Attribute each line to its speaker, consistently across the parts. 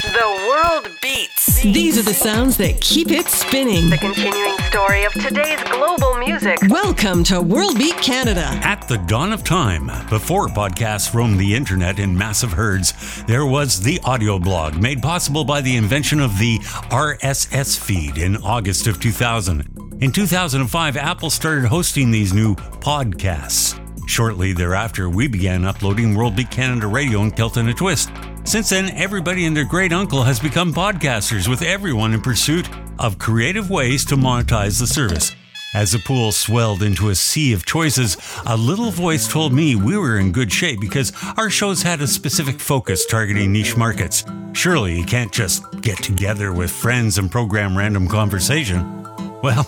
Speaker 1: The world beats.
Speaker 2: These are the sounds that keep it spinning.
Speaker 1: The continuing story of today's global music.
Speaker 2: Welcome to World Beat Canada.
Speaker 3: At the dawn of time, before podcasts roamed the internet in massive herds, there was the audio blog made possible by the invention of the RSS feed in August of 2000. In 2005, Apple started hosting these new podcasts. Shortly thereafter, we began uploading World Beat Canada Radio and Kelton a Twist. Since then, everybody and their great uncle has become podcasters, with everyone in pursuit of creative ways to monetize the service. As the pool swelled into a sea of choices, a little voice told me we were in good shape because our shows had a specific focus targeting niche markets. Surely you can't just get together with friends and program random conversation. Well,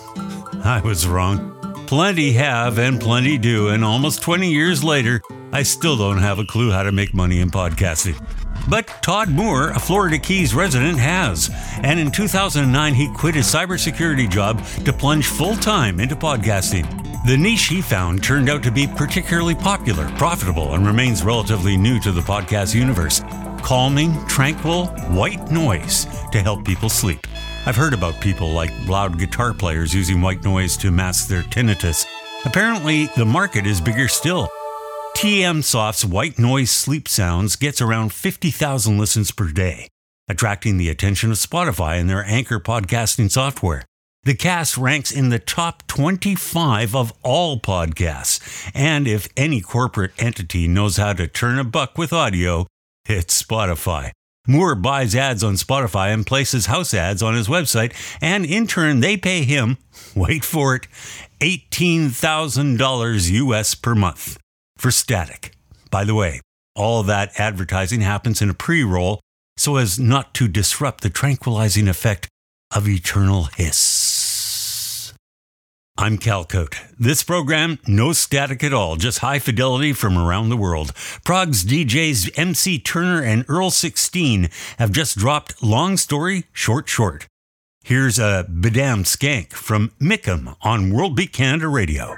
Speaker 3: I was wrong. Plenty have and plenty do, and almost 20 years later, I still don't have a clue how to make money in podcasting. But Todd Moore, a Florida Keys resident, has. And in 2009, he quit his cybersecurity job to plunge full time into podcasting. The niche he found turned out to be particularly popular, profitable, and remains relatively new to the podcast universe calming, tranquil, white noise to help people sleep. I've heard about people like loud guitar players using white noise to mask their tinnitus. Apparently, the market is bigger still. TM Soft's white noise sleep sounds gets around 50,000 listens per day, attracting the attention of Spotify and their anchor podcasting software. The cast ranks in the top 25 of all podcasts, and if any corporate entity knows how to turn a buck with audio, it's Spotify. Moore buys ads on Spotify and places house ads on his website, and in turn, they pay him, wait for it, $18,000 US per month for static. By the way, all that advertising happens in a pre roll so as not to disrupt the tranquilizing effect of eternal hiss. I'm Cal Coat. This program, no static at all, just high fidelity from around the world. Prague's DJs MC Turner and Earl 16 have just dropped Long Story Short Short. Here's a Bididam Skank from MikkiM on World Beat Canada Radio.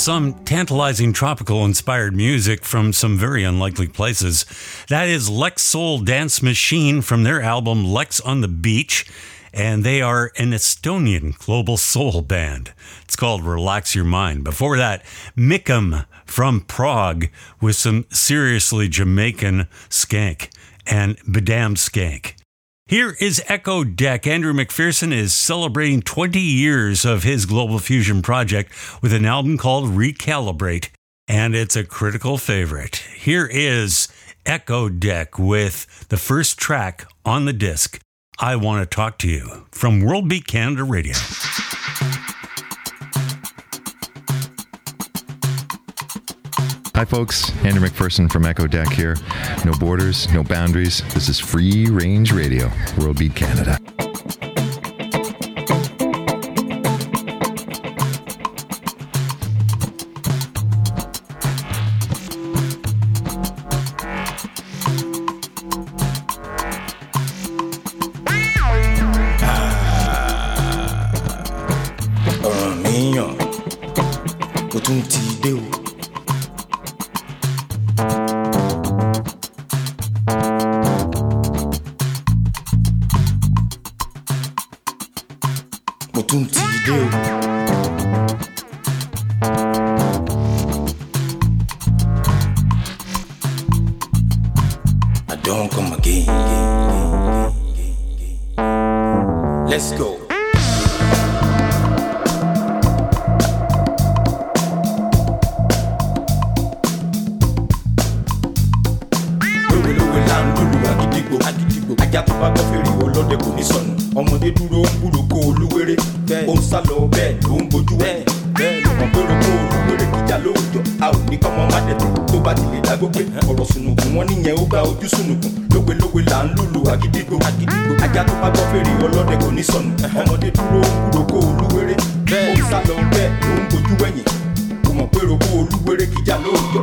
Speaker 3: Some tantalizing tropical inspired music from some very unlikely places. That is Lexsoul Dance Machine from their album Lex on the Beach, and they are an Estonian global soul band. It's called Relax Your Mind. Before that, MikkiM from Prague with some seriously Jamaican skank and Bididam Skank. Here is eccodek. Andrew McPherson is celebrating 20 years of his Global Fusion project with an album called Recalibrate, and it's a critical favorite. Here is eccodek with the first track on the disc, I Want to Talk to You, from World Beat Canada Radio.
Speaker 4: Hi, folks. Andrew McPherson from eccodek here. No borders, no boundaries. This is free range radio, World Beat Canada.
Speaker 5: àgídìgbò àgídìgbò ajá tó bá gbọ́ fèrè ọlọ́dẹ kò ní sọnù. Ọmọdé dúró ń gbúrò kó olúwere ó ń sálọ bẹ́ẹ̀ ló ń bójú ẹ̀ bẹ́ẹ̀. Ló mọ̀. Gbúrò kó olúwere kíjà lóòjọ́. A ò ní kọ́mọ má dẹ̀ tó tó bá ti lè dágbógbé. Ọ̀rọ̀ sùnùkùn wọn níyẹn ó gba ojú sùnùkùn. Lógbelógbe là ń lùlù àgídìgbò àgídìgbò ajá tó bá gbọ́ fèrè ọlọ́dẹ kò ní sọnù. Ọmọdé dúró ń gbúrò kó olúwere ó ń sálọ bẹ́ẹ̀ ló ń bójú ẹ̀yìn kò mọ̀ pé rògbò olúwere kíjà lóòjọ́.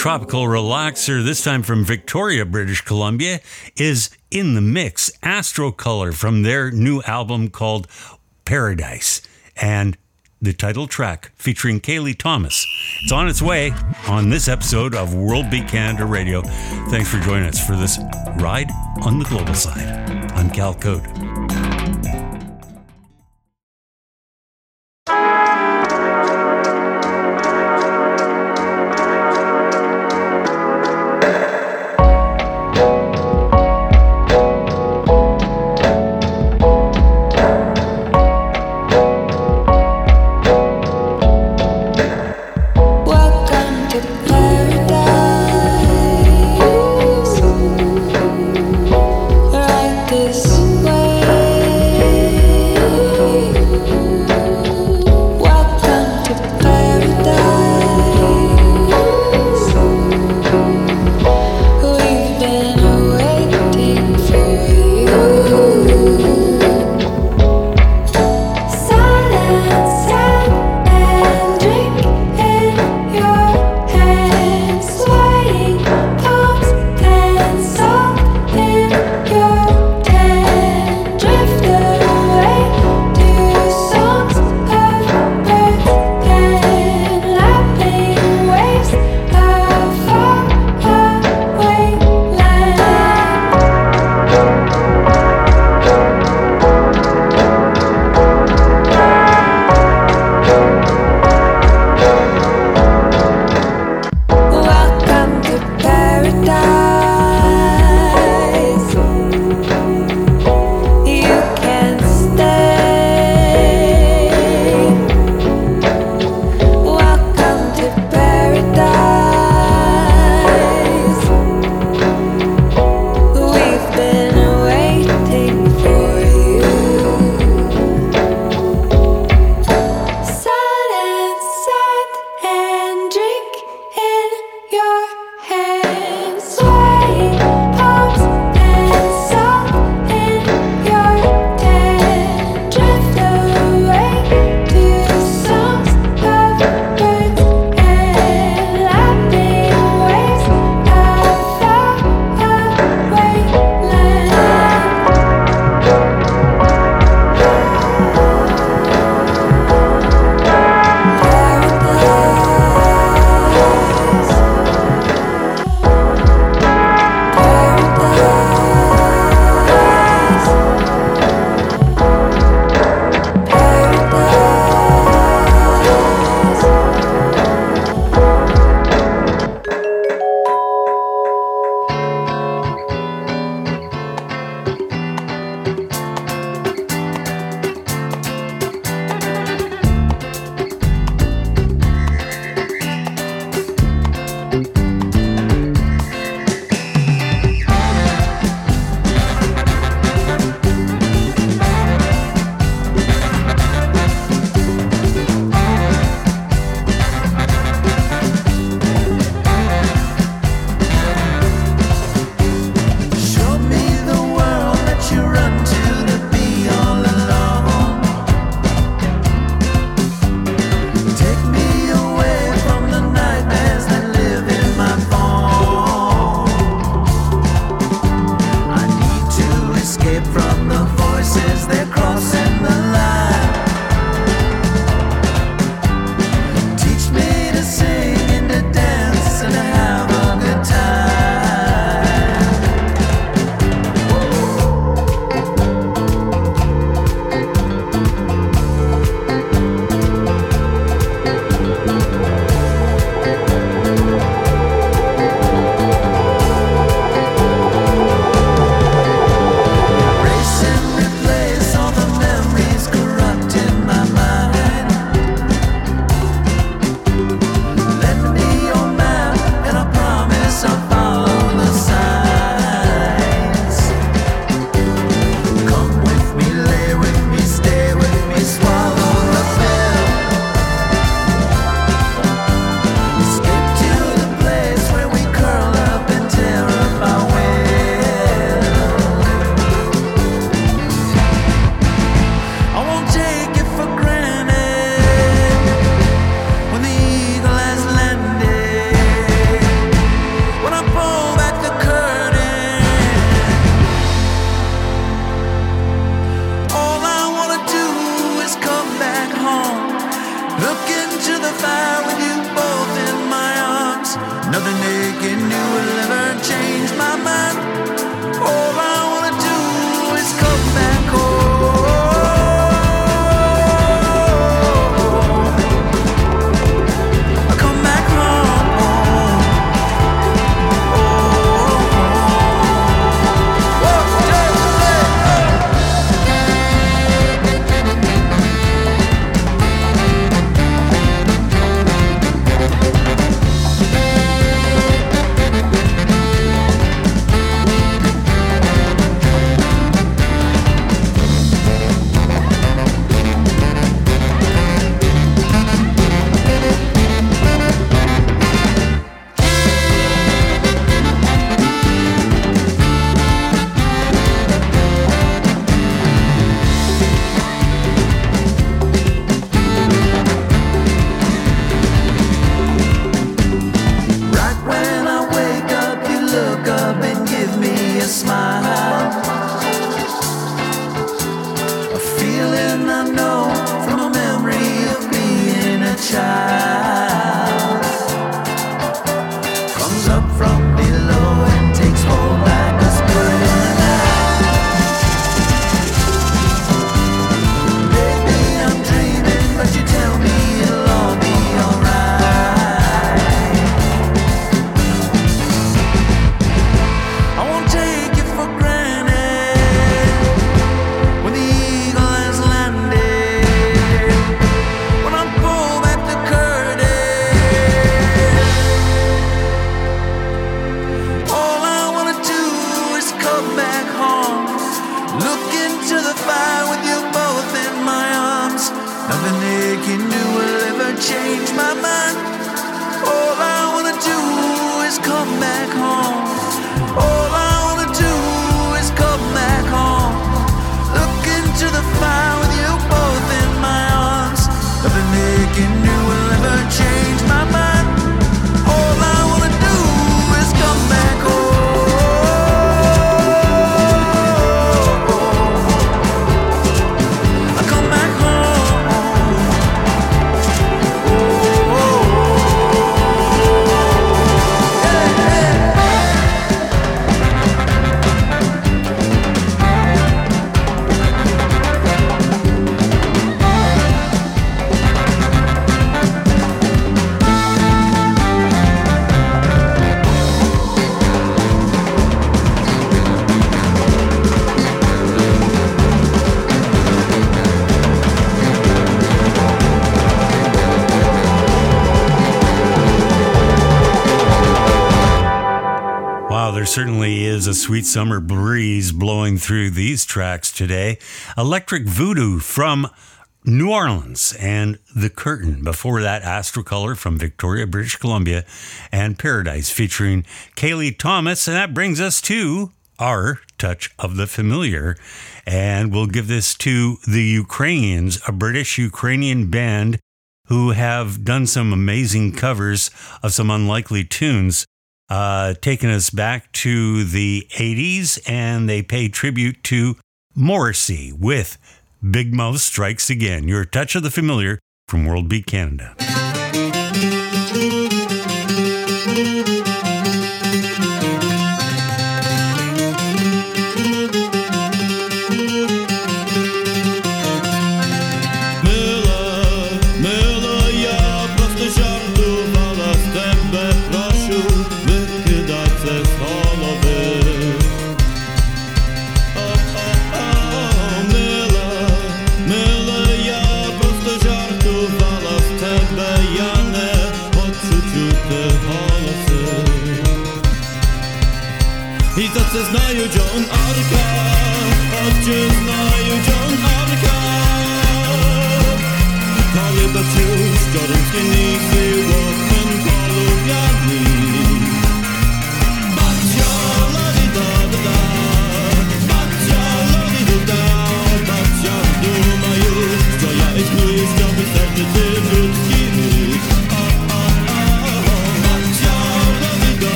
Speaker 3: tropical relaxer, this time from Victoria, British Columbia, is In the Mix, Astrocolor from their new album called Paradise. And the title track featuring Cayley Thomas. It's on its way on this episode of World Beat Canada Radio. Thanks for joining us for this ride on the global side. I'm Cal Code.
Speaker 6: Certainly is a sweet summer breeze blowing through these tracks today. Elektric Voodoo from New Orleans and The Curtain. Before that, Astrocolor from Victoria, British Columbia, and Paradise featuring Cayley Thomas. And that brings us to our touch of the familiar. And we'll give this to the Ukrainians, a British Ukrainian band who have done some amazing covers of some unlikely tunes uh, taking us back to the 80s, and they pay tribute to Morrissey with Big Mouth Strikes Again. Your touch of the familiar from World Beat Canada.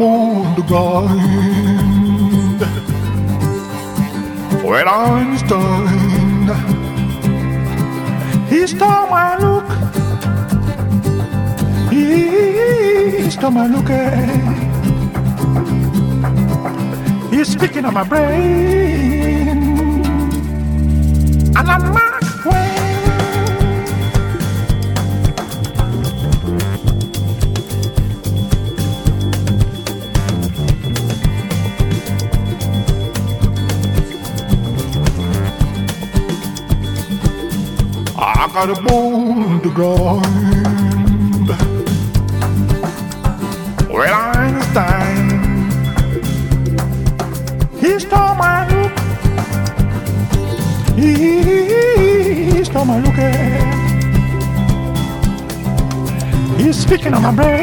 Speaker 7: Bone to grind with Einstein. He stole my look. He stole my look. eh. He's speaking of my brain. And I'm got a bone to grind. Well, Einstein, he stole my look. He, he stole my look. He's speaking on my brain,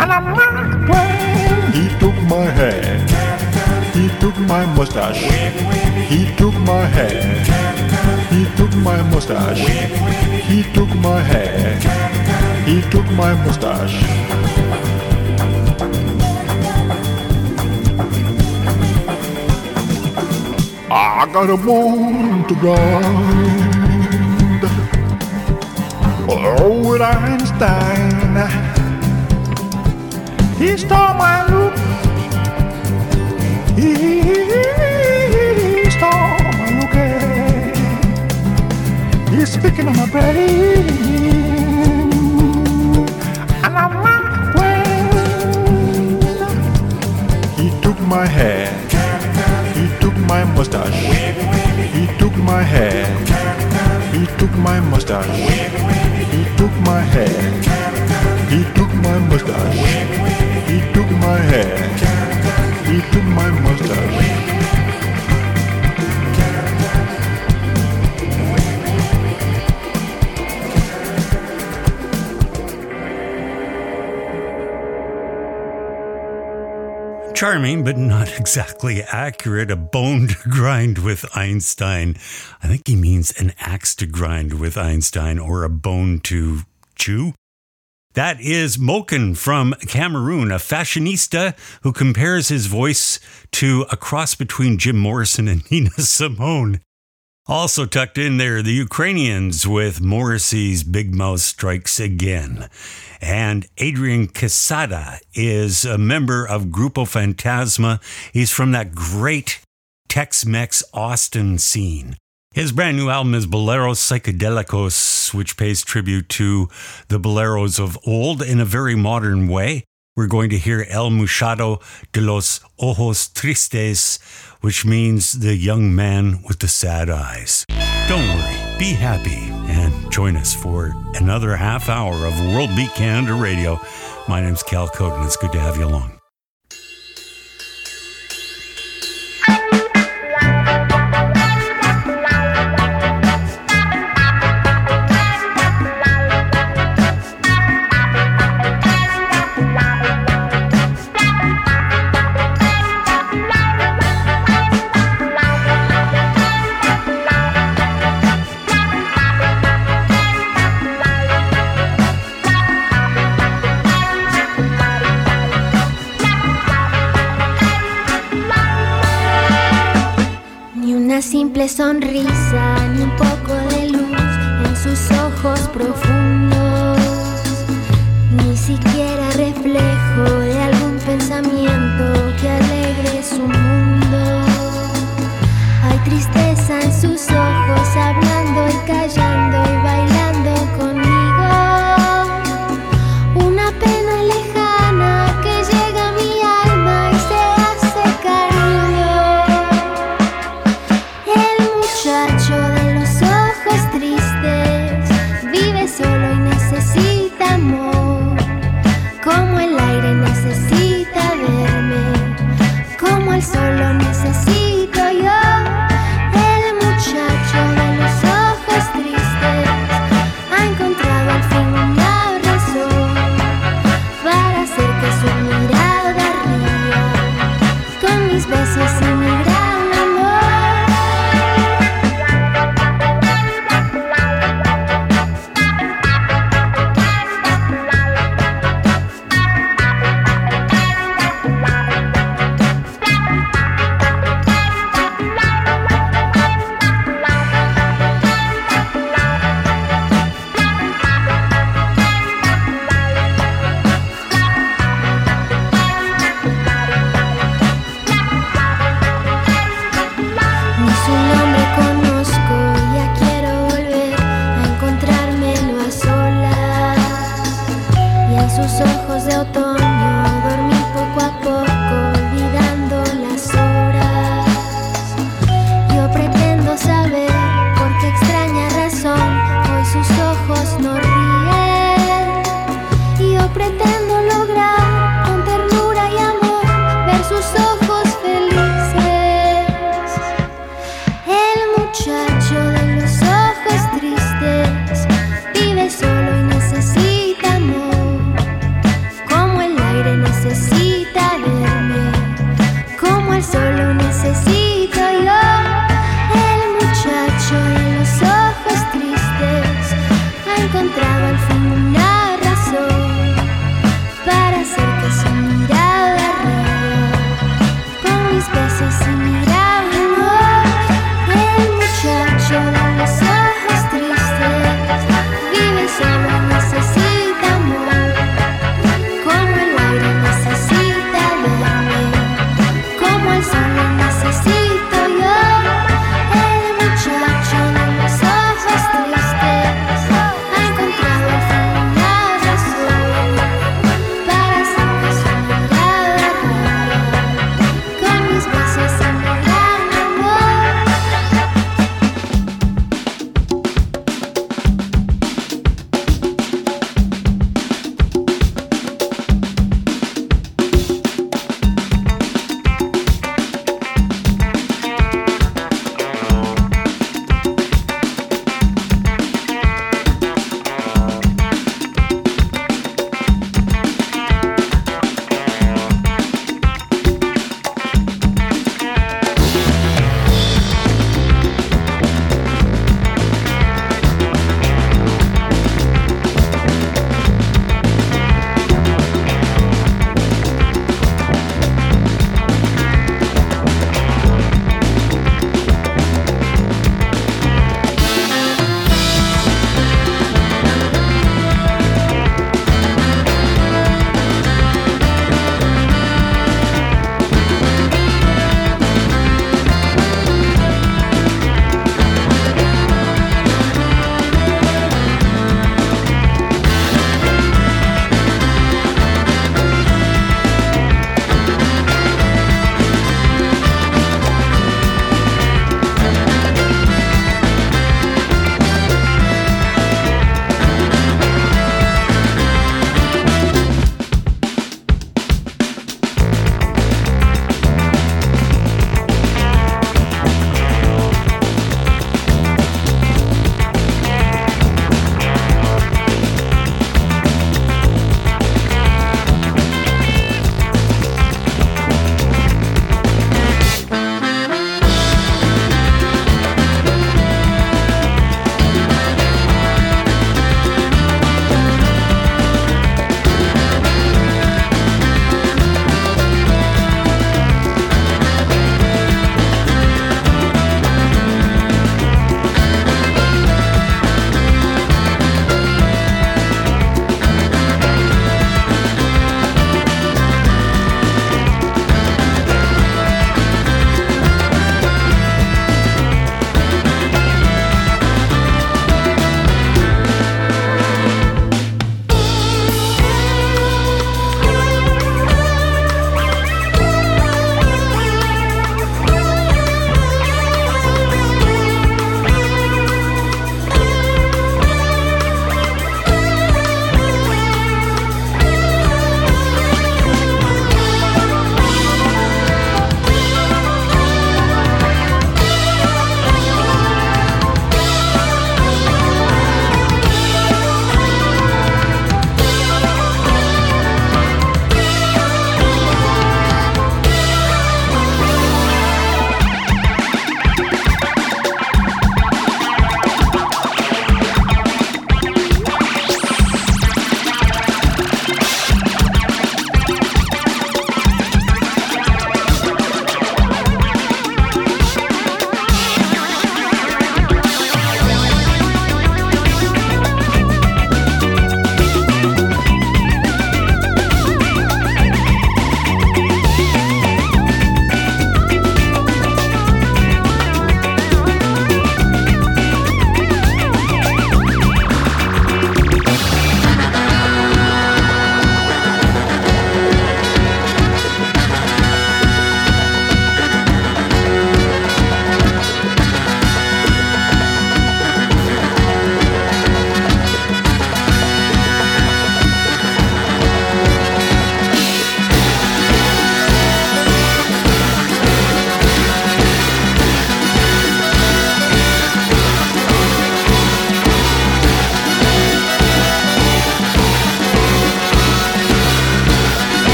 Speaker 7: and I'm not playing. He took my hair. Took my mustache. He took my hair. He took my mustache. He took my hair. He took my mustache. I got a bone to grind. Oh, with Einstein. He stole my look. He stole my look. eh. He's speaking on my brain. And I'm not playing. He took my hair. He took my mustache. He took my hair. He took my mustache. He took my hair. He took my mustache. My hair. Took my mustache.
Speaker 3: Charming, but not exactly accurate. A bone to grind with Einstein. I think he means an axe to grind with Einstein or a bone to chew. That is Moken from Cameroon, a fashionista who compares his voice to a cross between Jim Morrison and Nina Simone. Also tucked in there, the Ukrainians with Morrissey's Big Mouth Strikes Again. And Adrian Quesada is a member of Grupo Fantasma. He's from that great Tex Mex Austin scene. His brand new album is Boleros Psicodelicos, which pays tribute to the boleros of old in a very modern way. We're going to hear El Muchacho de los Ojos Tristes, which means the young man with the sad eyes. Don't worry, be happy, and join us for another half hour of World Beat Canada Radio. My name's Cal Koat, and it's good to have you along.
Speaker 8: Sonrisa, ni un poco de luz en sus ojos profundos, ni siquiera reflejo de algún pensamiento que alegre su mundo. Hay tristeza en sus ojos, hablando y callando y bailando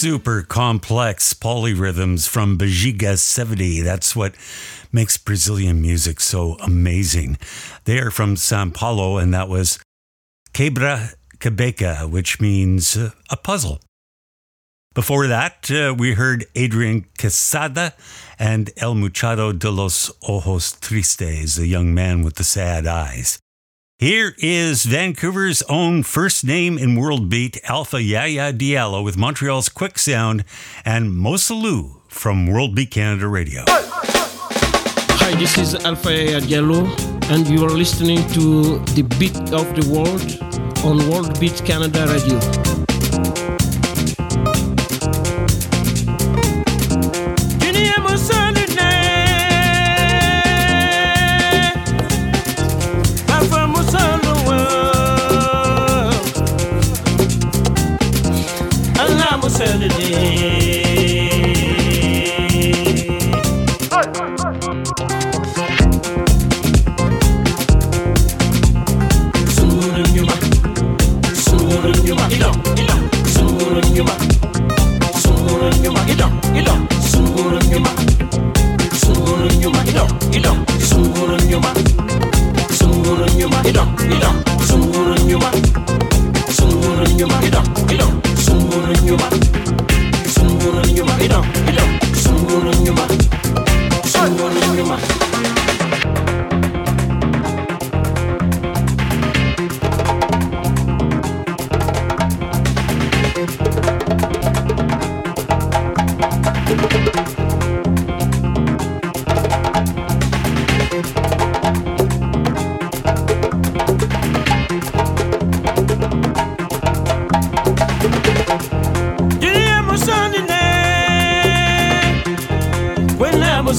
Speaker 5: super complex polyrhythms from Bixiga 70. That's what makes Brazilian music so amazing. They are from Sao Paulo, and that was Quebra Cabeca, which means a puzzle. Before that, uh, we heard Adrian Quesada and El Muchacho de los Ojos Tristes, the young man with the sad eyes. Here is Vancouver's own first name in world beat, Alpha Yaya Diallo, with Montreal's Quicksound and Mosulu from World Beat Canada Radio.
Speaker 9: Hi, this is Alpha Yaya Diallo, and you are listening to the beat of the world on World Beat Canada Radio.
Speaker 5: ilo sunguru nyuma. Sunguru nyuma. Ilo ilo sunguru nyuma. Sunguru nyuma. Ilo ilo sunguru nyuma. Sunguru nyuma. Ilo ilo sunguru nyuma.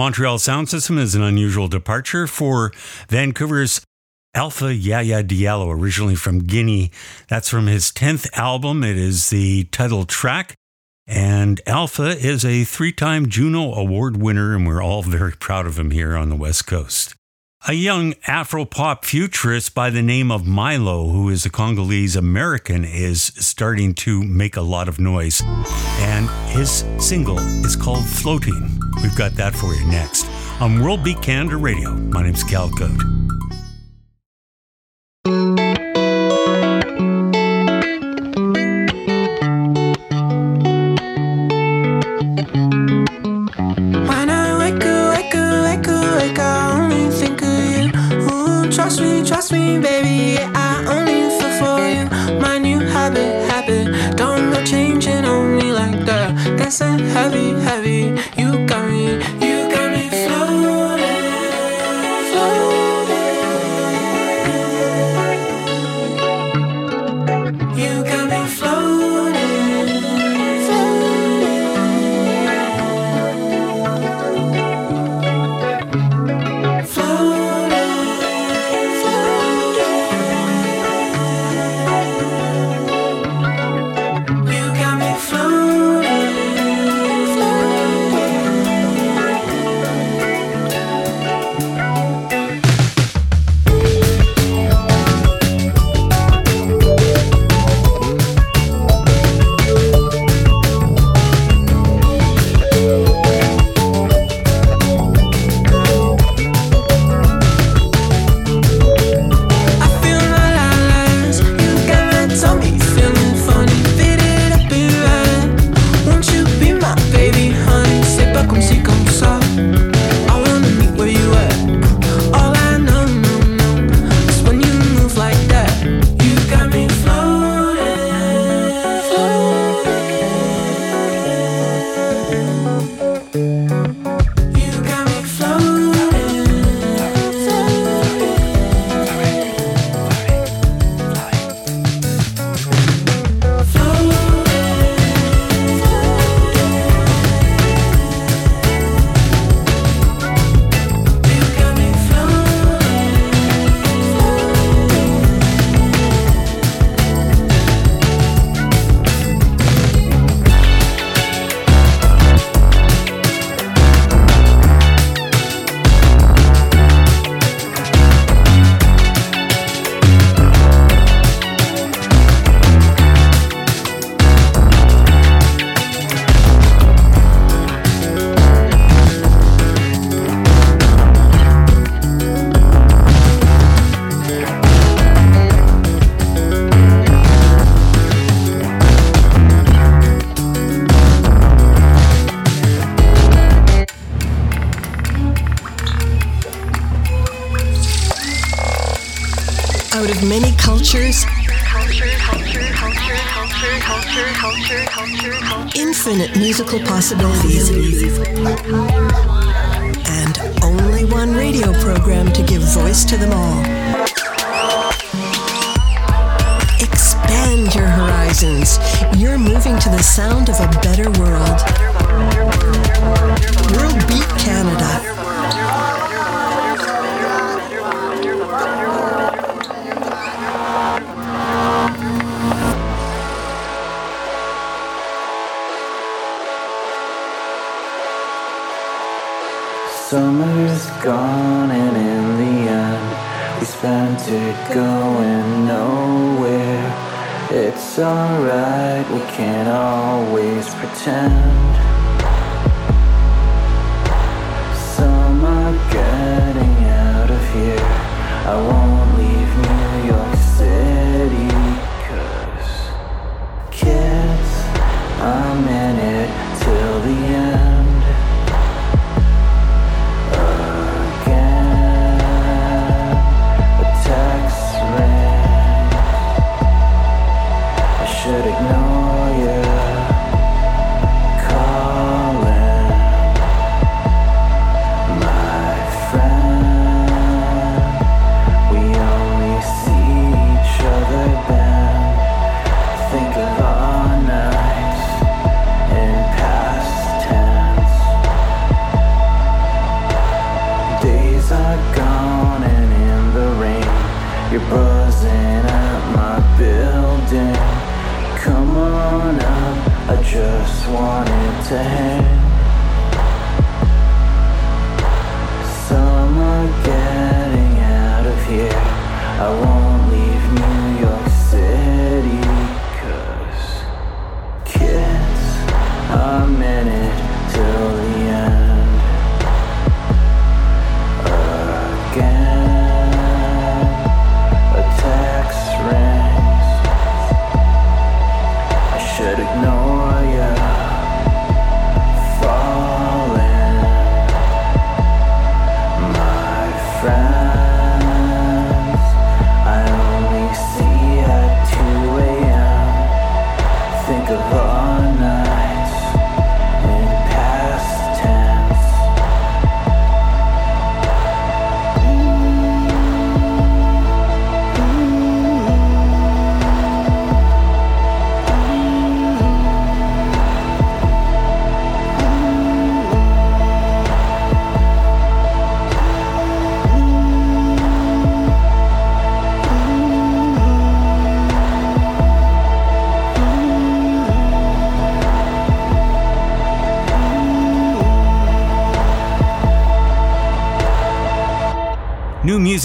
Speaker 5: Montreal sound system is an unusual departure for Vancouver's Alpha Yaya Diallo, originally from Guinea. That's from his 10th album. It is the title track. And Alpha is a three time Juno Award winner, and we're all very proud of him here on the West Coast. A young Afro pop futurist by the name of Miloe, who is a Congolese American, is starting to make a lot of noise. And his single is called Floating. We've got that for you next on World Beat Canada Radio. My name's Cal
Speaker 10: Koat.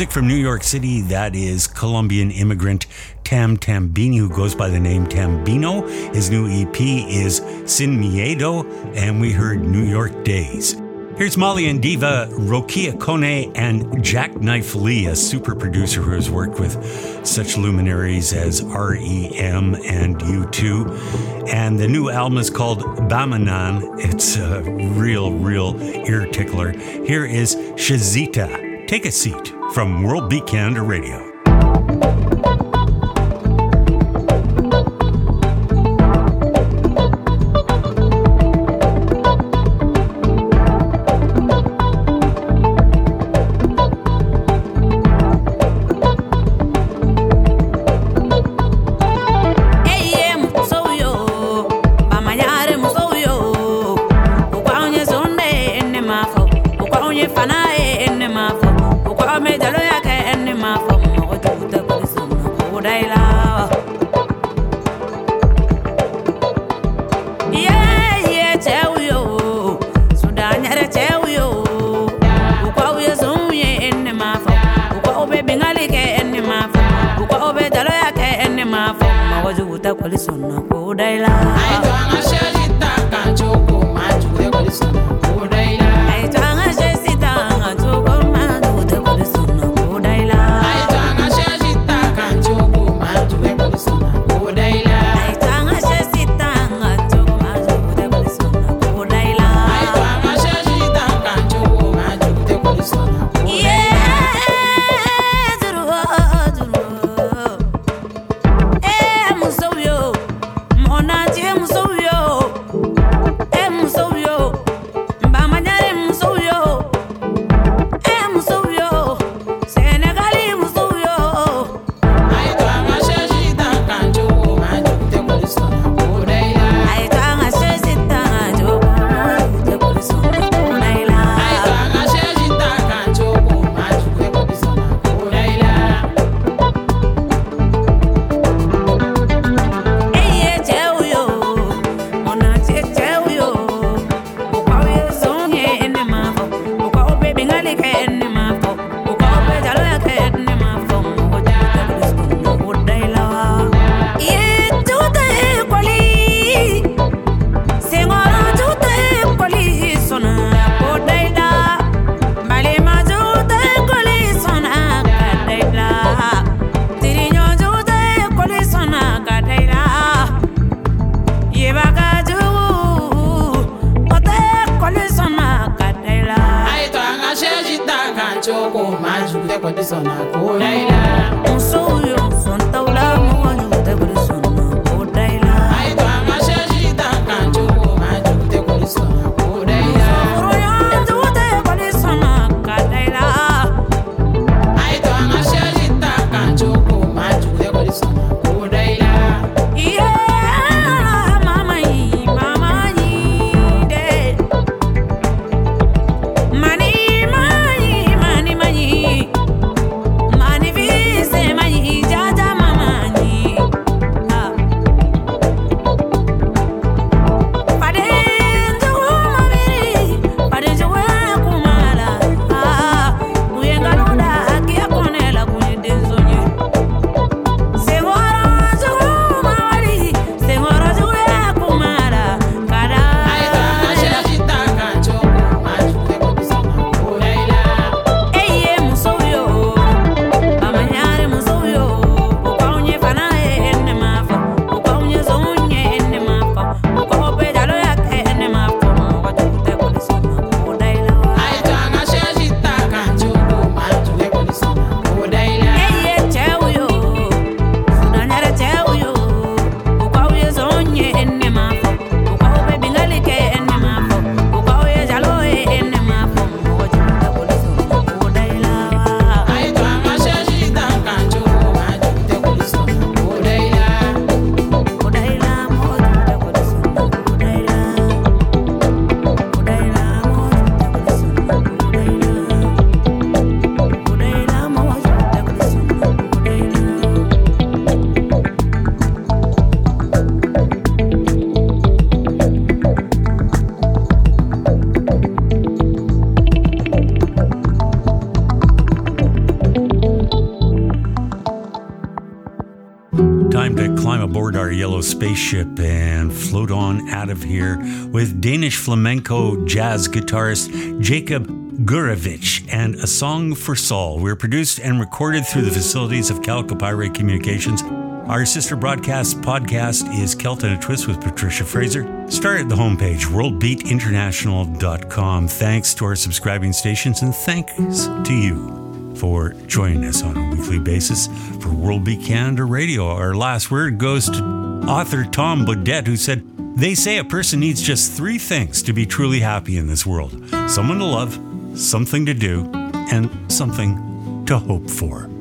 Speaker 10: Music from New York City, that is Colombian immigrant Tam Tambini, who goes by the name Tambino. His new EP is Sin Miedo, and we heard New York Days. Here's Malian Diva, Rokia Kone, and Jacknife Lee, a super producer who has worked with such luminaries as REM and U2. And the new album is called Bamanan. It's a real, real ear tickler. Here is Shezita. Take a seat from World Beat Canada Radio.
Speaker 11: police on a go die spaceship and float on out of here with Danish flamenco jazz guitarist Jacob Gurevitsch and A Song for Sol. We're produced and recorded through the facilities of Calcopyrate Communications. Our sister broadcast podcast is Celt in a Twist with Patricia Fraser. Start at the homepage, worldbeatinternational.com. Thanks to our subscribing stations and thanks to you for joining us on a weekly basis for World Beat Canada Radio. Our last word goes to author Tom Bodett, who said, They say a person needs just three things to be truly happy in this world someone to love, something to do, and something to hope for.